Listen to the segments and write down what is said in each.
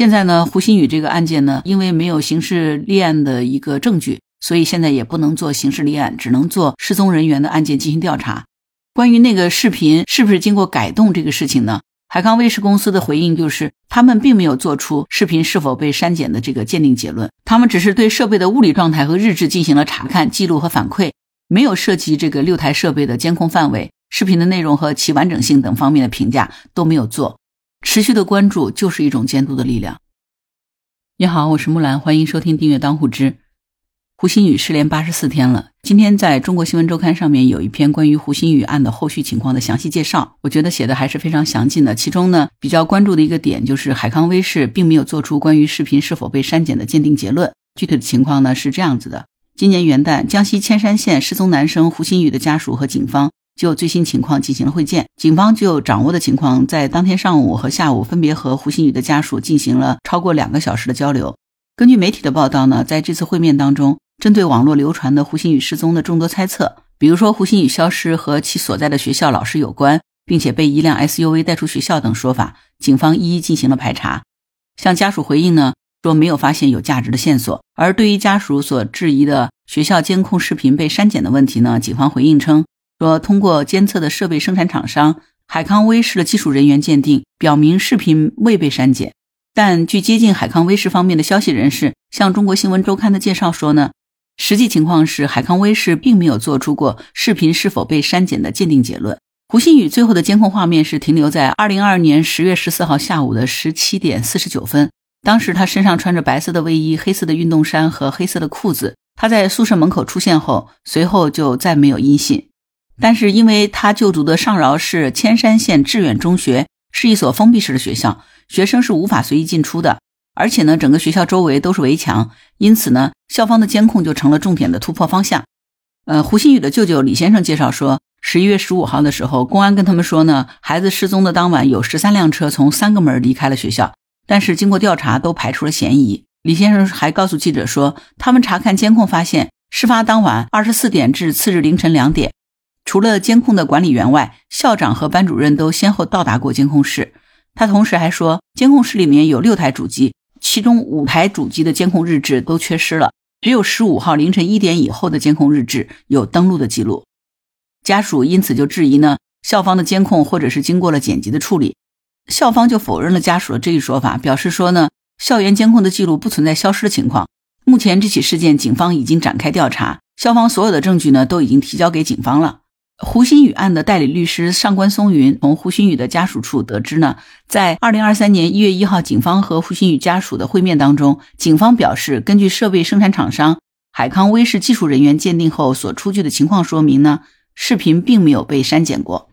现在呢，胡鑫宇这个案件呢，因为没有刑事立案的一个证据，所以现在也不能做刑事立案，只能做失踪人员的案件进行调查。关于那个视频是不是经过改动这个事情呢？海康威视公司的回应就是，他们并没有做出视频是否被删减的这个鉴定结论，他们只是对设备的物理状态和日志进行了查看、记录和反馈，没有涉及这个六台设备的监控范围、视频的内容和其完整性等方面的评价都没有做。持续的关注就是一种监督的力量。你好，我是木兰，欢迎收听订阅当户知。胡鑫宇失联八十四天了，今天在中国新闻周刊上面有一篇关于胡鑫宇案的后续情况的详细介绍，我觉得写的还是非常详尽的。其中呢，比较关注的一个点就是海康威视并没有做出关于视频是否被删减的鉴定结论。具体的情况呢是这样子的：今年元旦，江西铅山县失踪男生胡鑫宇的家属和警方。就最新情况进行了会见，警方就掌握的情况，在当天上午和下午分别和胡鑫宇的家属进行了超过两个小时的交流。根据媒体的报道呢，在这次会面当中，针对网络流传的胡鑫宇失踪的众多猜测，比如说胡鑫宇消失和其所在的学校老师有关，并且被一辆 SUV 带出学校等说法，警方一一进行了排查。向家属回应呢，说没有发现有价值的线索。而对于家属所质疑的学校监控视频被删减的问题呢，警方回应称。说通过监测的设备生产厂商海康威视的技术人员鉴定，表明视频未被删减。但据接近海康威视方面的消息人士向中国新闻周刊的介绍说呢，实际情况是海康威视并没有做出过视频是否被删减的鉴定结论。胡鑫宇最后的监控画面是停留在二零二二年十月十四号下午的十七点四十九分，当时他身上穿着白色的卫衣、黑色的运动衫和黑色的裤子。他在宿舍门口出现后，随后就再没有音信。但是，因为他就读的上饶市铅山县致远中学是一所封闭式的学校，学生是无法随意进出的。而且呢，整个学校周围都是围墙，因此呢，校方的监控就成了重点的突破方向。呃，胡鑫宇的舅舅李先生介绍说，十一月十五号的时候，公安跟他们说呢，孩子失踪的当晚有十三辆车从三个门离开了学校，但是经过调查都排除了嫌疑。李先生还告诉记者说，他们查看监控发现，事发当晚二十四点至次日凌晨两点。除了监控的管理员外，校长和班主任都先后到达过监控室。他同时还说，监控室里面有六台主机，其中五台主机的监控日志都缺失了，只有十五号凌晨一点以后的监控日志有登录的记录。家属因此就质疑呢，校方的监控或者是经过了剪辑的处理。校方就否认了家属的这一说法，表示说呢，校园监控的记录不存在消失的情况。目前这起事件，警方已经展开调查，校方所有的证据呢都已经提交给警方了。胡鑫宇案的代理律师上官松云从胡鑫宇的家属处得知呢，在二零二三年一月一号，警方和胡鑫宇家属的会面当中，警方表示，根据设备生产厂商海康威视技术人员鉴定后所出具的情况说明呢，视频并没有被删减过。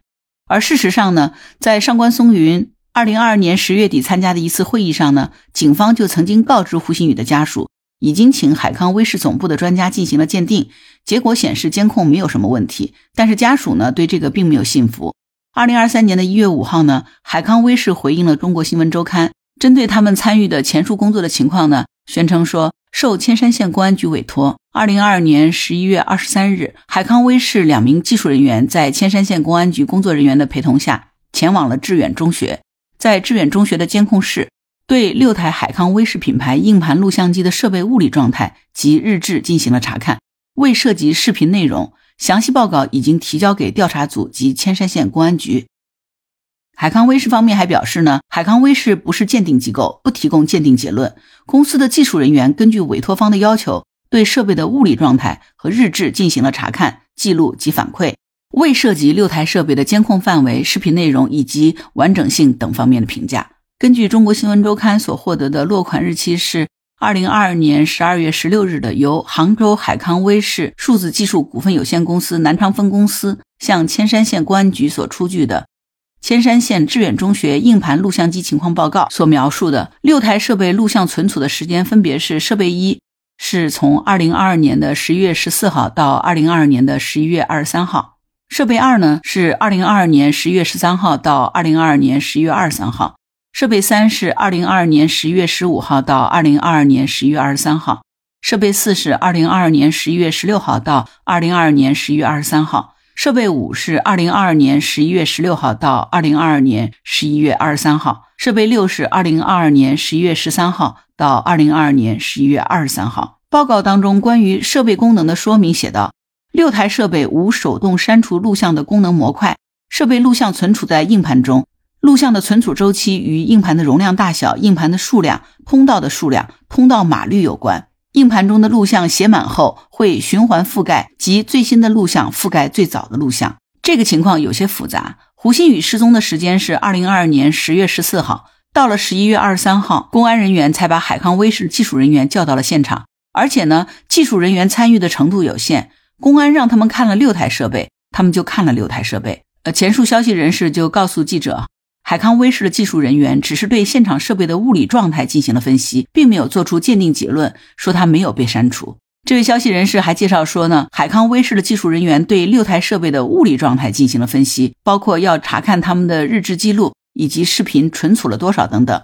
而事实上呢，在上官松云二零二二年十月底参加的一次会议上呢，警方就曾经告知胡鑫宇的家属。已经请海康威视总部的专家进行了鉴定，结果显示监控没有什么问题。但是家属呢对这个并没有信服。二零二三年的一月五号呢，海康威视回应了中国新闻周刊，针对他们参与的前述工作的情况呢，宣称说受千山县公安局委托，二零二二年十一月二十三日，海康威视两名技术人员在千山县公安局工作人员的陪同下，前往了致远中学，在致远中学的监控室。对六台海康威视品牌硬盘录像机的设备物理状态及日志进行了查看，未涉及视频内容。详细报告已经提交给调查组及千山县公安局。海康威视方面还表示呢，海康威视不是鉴定机构，不提供鉴定结论。公司的技术人员根据委托方的要求，对设备的物理状态和日志进行了查看、记录及反馈，未涉及六台设备的监控范围、视频内容以及完整性等方面的评价。根据中国新闻周刊所获得的落款日期是二零二二年十二月十六日的，由杭州海康威视数字技术股份有限公司南昌分公司向铅山县公安局所出具的铅山县致远中学硬盘录像机情况报告所描述的六台设备录像存储的时间分别是：设备一是从二零二二年的十一月十四号到二零二二年的十一月二十三号；设备二呢是二零二二年十一月十三号到二零二二年十一月二十三号。设备三是二零二二年十一月十五号到二零二二年十一月二十三号，设备四是二零二二年十一月十六号到二零二二年十一月二十三号，设备五是二零二二年十一月十六号到二零二二年十一月二十三号，设备六是二零二二年十一月十三号到二零二二年十一月二十三号。报告当中关于设备功能的说明写道：六台设备无手动删除录像的功能模块，设备录像存储在硬盘中。录像的存储周期与硬盘的容量大小、硬盘的数量、通道的数量、通道码率有关。硬盘中的录像写满后，会循环覆盖，即最新的录像覆盖最早的录像。这个情况有些复杂。胡鑫宇失踪的时间是二零二二年十月十四号，到了十一月二十三号，公安人员才把海康威视技术人员叫到了现场。而且呢，技术人员参与的程度有限，公安让他们看了六台设备，他们就看了六台设备。呃，前述消息人士就告诉记者。海康威视的技术人员只是对现场设备的物理状态进行了分析，并没有做出鉴定结论，说它没有被删除。这位消息人士还介绍说呢，海康威视的技术人员对六台设备的物理状态进行了分析，包括要查看他们的日志记录以及视频存储了多少等等。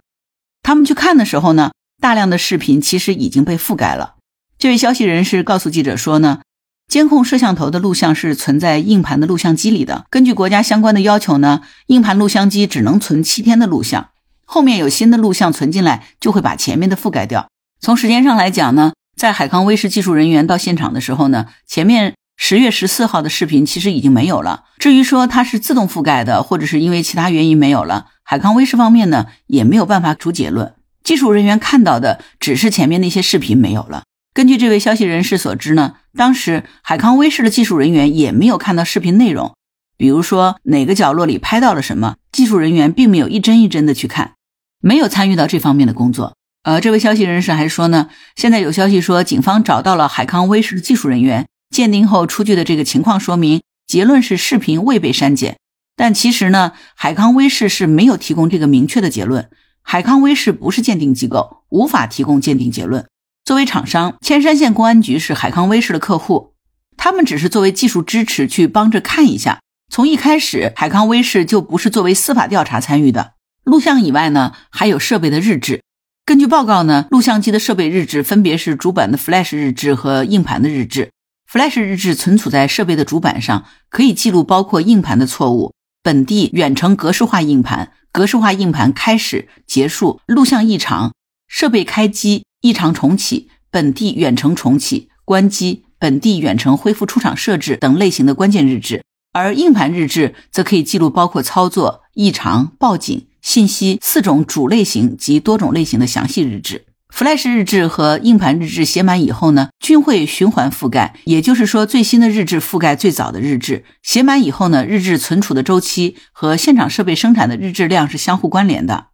他们去看的时候呢，大量的视频其实已经被覆盖了。这位消息人士告诉记者说呢。监控摄像头的录像是存在硬盘的录像机里的。根据国家相关的要求呢，硬盘录像机只能存七天的录像，后面有新的录像存进来，就会把前面的覆盖掉。从时间上来讲呢，在海康威视技术人员到现场的时候呢，前面十月十四号的视频其实已经没有了。至于说它是自动覆盖的，或者是因为其他原因没有了，海康威视方面呢也没有办法出结论。技术人员看到的只是前面那些视频没有了。根据这位消息人士所知呢，当时海康威视的技术人员也没有看到视频内容，比如说哪个角落里拍到了什么，技术人员并没有一帧一帧的去看，没有参与到这方面的工作。呃，这位消息人士还说呢，现在有消息说警方找到了海康威视的技术人员，鉴定后出具的这个情况说明，结论是视频未被删减。但其实呢，海康威视是没有提供这个明确的结论，海康威视不是鉴定机构，无法提供鉴定结论。作为厂商，千山县公安局是海康威视的客户，他们只是作为技术支持去帮着看一下。从一开始，海康威视就不是作为司法调查参与的。录像以外呢，还有设备的日志。根据报告呢，录像机的设备日志分别是主板的 Flash 日志和硬盘的日志。Flash 日志存储在设备的主板上，可以记录包括硬盘的错误、本地远程格式化硬盘、格式化硬盘开始、结束、录像异常、设备开机。异常重启、本地远程重启、关机、本地远程恢复出厂设置等类型的关键日志，而硬盘日志则可以记录包括操作、异常、报警、信息四种主类型及多种类型的详细日志。Flash 日志和硬盘日志写满以后呢，均会循环覆盖，也就是说，最新的日志覆盖最早的日志。写满以后呢，日志存储的周期和现场设备生产的日志量是相互关联的。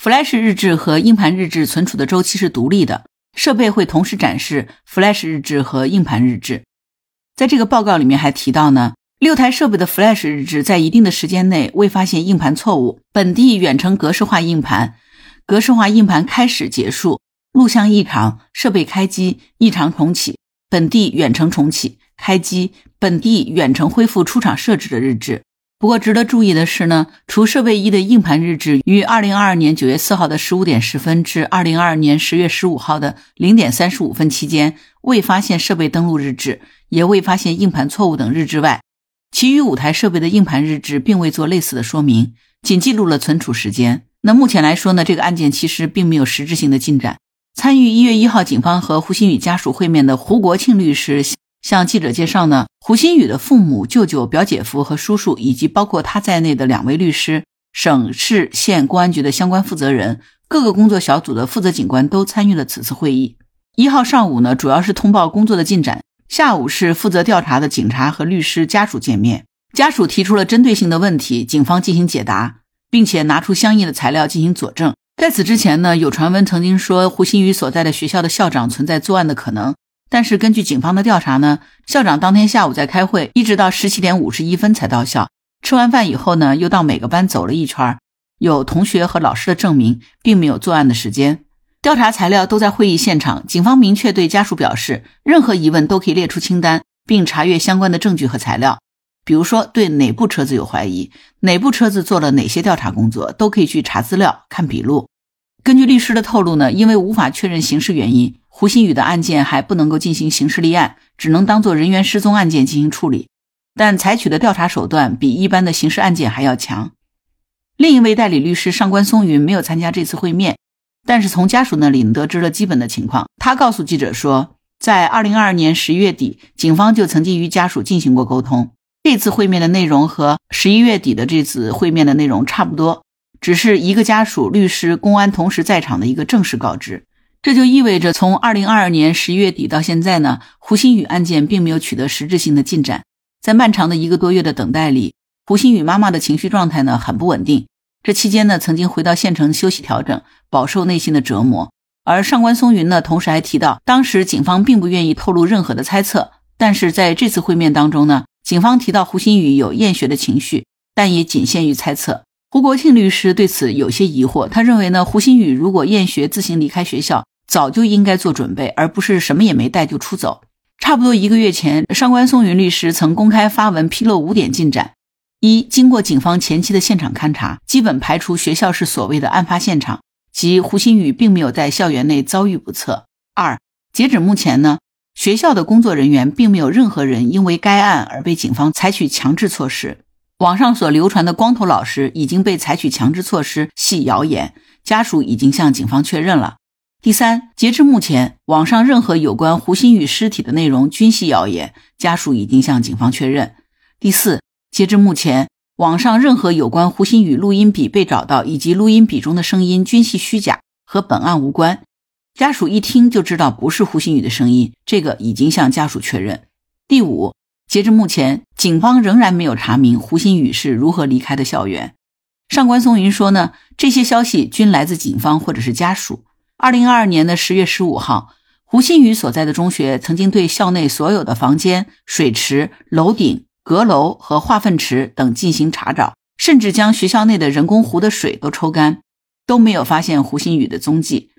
Flash 日志和硬盘日志存储的周期是独立的，设备会同时展示 Flash 日志和硬盘日志。在这个报告里面还提到呢，六台设备的 Flash 日志在一定的时间内未发现硬盘错误，本地远程格式化硬盘、格式化硬盘开始结束、录像异常、设备开机、异常重启、本地远程重启、开机、本地远程恢复出厂设置的日志。不过，值得注意的是呢，除设备一的硬盘日志于二零二二年九月四号的十五点十分至二零二二年十月十五号的零点三十五分期间未发现设备登录日志，也未发现硬盘错误等日志外，其余五台设备的硬盘日志并未做类似的说明，仅记录了存储时间。那目前来说呢，这个案件其实并没有实质性的进展。参与一月一号警方和胡鑫宇家属会面的胡国庆律师。向记者介绍呢，胡鑫宇的父母、舅舅、表姐夫和叔叔，以及包括他在内的两位律师、省市县公安局的相关负责人、各个工作小组的负责警官都参与了此次会议。一号上午呢，主要是通报工作的进展；下午是负责调查的警察和律师家属见面，家属提出了针对性的问题，警方进行解答，并且拿出相应的材料进行佐证。在此之前呢，有传闻曾经说胡鑫宇所在的学校的校长存在作案的可能。但是根据警方的调查呢，校长当天下午在开会，一直到十七点五十一分才到校。吃完饭以后呢，又到每个班走了一圈，有同学和老师的证明，并没有作案的时间。调查材料都在会议现场，警方明确对家属表示，任何疑问都可以列出清单，并查阅相关的证据和材料。比如说对哪部车子有怀疑，哪部车子做了哪些调查工作，都可以去查资料、看笔录。根据律师的透露呢，因为无法确认刑事原因。胡鑫宇的案件还不能够进行刑事立案，只能当做人员失踪案件进行处理，但采取的调查手段比一般的刑事案件还要强。另一位代理律师上官松云没有参加这次会面，但是从家属那里得知了基本的情况。他告诉记者说，在二零二二年十一月底，警方就曾经与家属进行过沟通。这次会面的内容和十一月底的这次会面的内容差不多，只是一个家属、律师、公安同时在场的一个正式告知。这就意味着，从二零二二年十一月底到现在呢，胡鑫宇案件并没有取得实质性的进展。在漫长的一个多月的等待里，胡鑫宇妈妈的情绪状态呢很不稳定。这期间呢，曾经回到县城休息调整，饱受内心的折磨。而上官松云呢，同时还提到，当时警方并不愿意透露任何的猜测，但是在这次会面当中呢，警方提到胡鑫宇有厌学的情绪，但也仅限于猜测。胡国庆律师对此有些疑惑，他认为呢，胡鑫宇如果厌学自行离开学校，早就应该做准备，而不是什么也没带就出走。差不多一个月前，上官松云律师曾公开发文披露五点进展：一、经过警方前期的现场勘查，基本排除学校是所谓的案发现场，即胡鑫宇并没有在校园内遭遇不测；二、截止目前呢，学校的工作人员并没有任何人因为该案而被警方采取强制措施。网上所流传的光头老师已经被采取强制措施系谣言，家属已经向警方确认了。第三，截至目前，网上任何有关胡鑫宇尸体的内容均系谣言，家属已经向警方确认。第四，截至目前，网上任何有关胡鑫宇录音笔被找到以及录音笔中的声音均系虚假，和本案无关。家属一听就知道不是胡鑫宇的声音，这个已经向家属确认。第五，截至目前，警方仍然没有查明胡鑫宇是如何离开的校园。上官松云说呢，这些消息均来自警方或者是家属。二零二二年的十月十五号，胡鑫宇所在的中学曾经对校内所有的房间、水池、楼顶、阁楼和化粪池等进行查找，甚至将学校内的人工湖的水都抽干，都没有发现胡鑫宇的踪迹。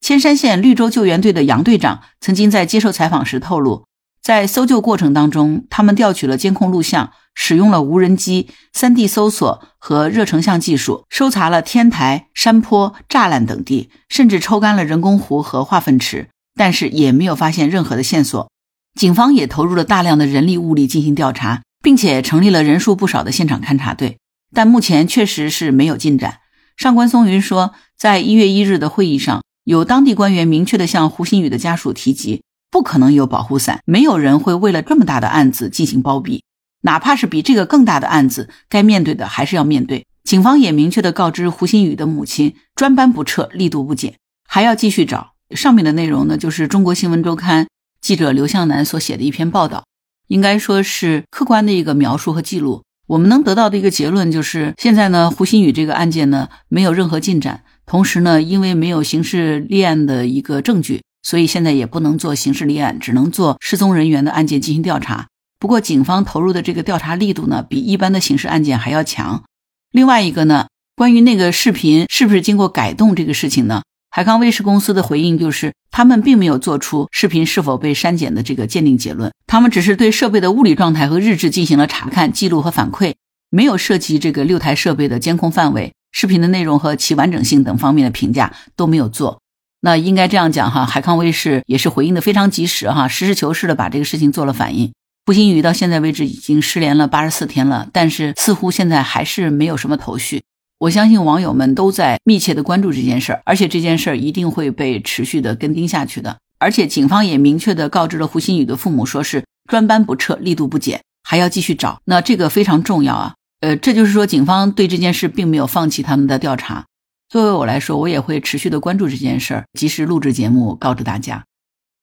千山县绿洲救援队的杨队长曾经在接受采访时透露，在搜救过程当中，他们调取了监控录像。使用了无人机、3D 搜索和热成像技术，搜查了天台、山坡、栅栏等地，甚至抽干了人工湖和化粪池，但是也没有发现任何的线索。警方也投入了大量的人力物力进行调查，并且成立了人数不少的现场勘查队，但目前确实是没有进展。上官松云说，在一月一日的会议上，有当地官员明确的向胡鑫宇的家属提及，不可能有保护伞，没有人会为了这么大的案子进行包庇。哪怕是比这个更大的案子，该面对的还是要面对。警方也明确的告知胡鑫宇的母亲，专班不撤，力度不减，还要继续找。上面的内容呢，就是中国新闻周刊记者刘向南所写的一篇报道，应该说是客观的一个描述和记录。我们能得到的一个结论就是，现在呢，胡鑫宇这个案件呢，没有任何进展。同时呢，因为没有刑事立案的一个证据，所以现在也不能做刑事立案，只能做失踪人员的案件进行调查。不过，警方投入的这个调查力度呢，比一般的刑事案件还要强。另外一个呢，关于那个视频是不是经过改动这个事情呢，海康威视公司的回应就是，他们并没有做出视频是否被删减的这个鉴定结论，他们只是对设备的物理状态和日志进行了查看、记录和反馈，没有涉及这个六台设备的监控范围、视频的内容和其完整性等方面的评价都没有做。那应该这样讲哈，海康威视也是回应的非常及时哈，实事求是的把这个事情做了反应。胡鑫宇到现在为止已经失联了八十四天了，但是似乎现在还是没有什么头绪。我相信网友们都在密切的关注这件事儿，而且这件事儿一定会被持续的跟盯下去的。而且警方也明确的告知了胡鑫宇的父母，说是专班不撤，力度不减，还要继续找。那这个非常重要啊，呃，这就是说警方对这件事并没有放弃他们的调查。作为我来说，我也会持续的关注这件事儿，及时录制节目告知大家。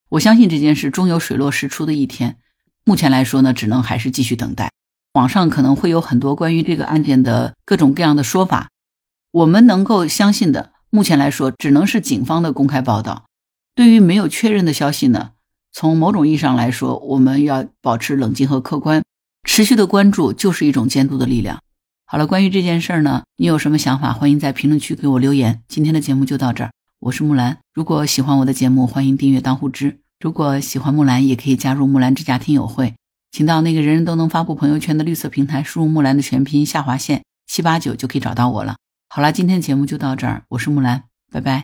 我相信这件事终有水落石出的一天。目前来说呢，只能还是继续等待。网上可能会有很多关于这个案件的各种各样的说法，我们能够相信的，目前来说只能是警方的公开报道。对于没有确认的消息呢，从某种意义上来说，我们要保持冷静和客观，持续的关注就是一种监督的力量。好了，关于这件事儿呢，你有什么想法？欢迎在评论区给我留言。今天的节目就到这儿，我是木兰。如果喜欢我的节目，欢迎订阅当户知。如果喜欢木兰，也可以加入木兰之家听友会，请到那个人人都能发布朋友圈的绿色平台，输入木兰的全拼下划线七八九就可以找到我了。好了，今天的节目就到这儿，我是木兰，拜拜。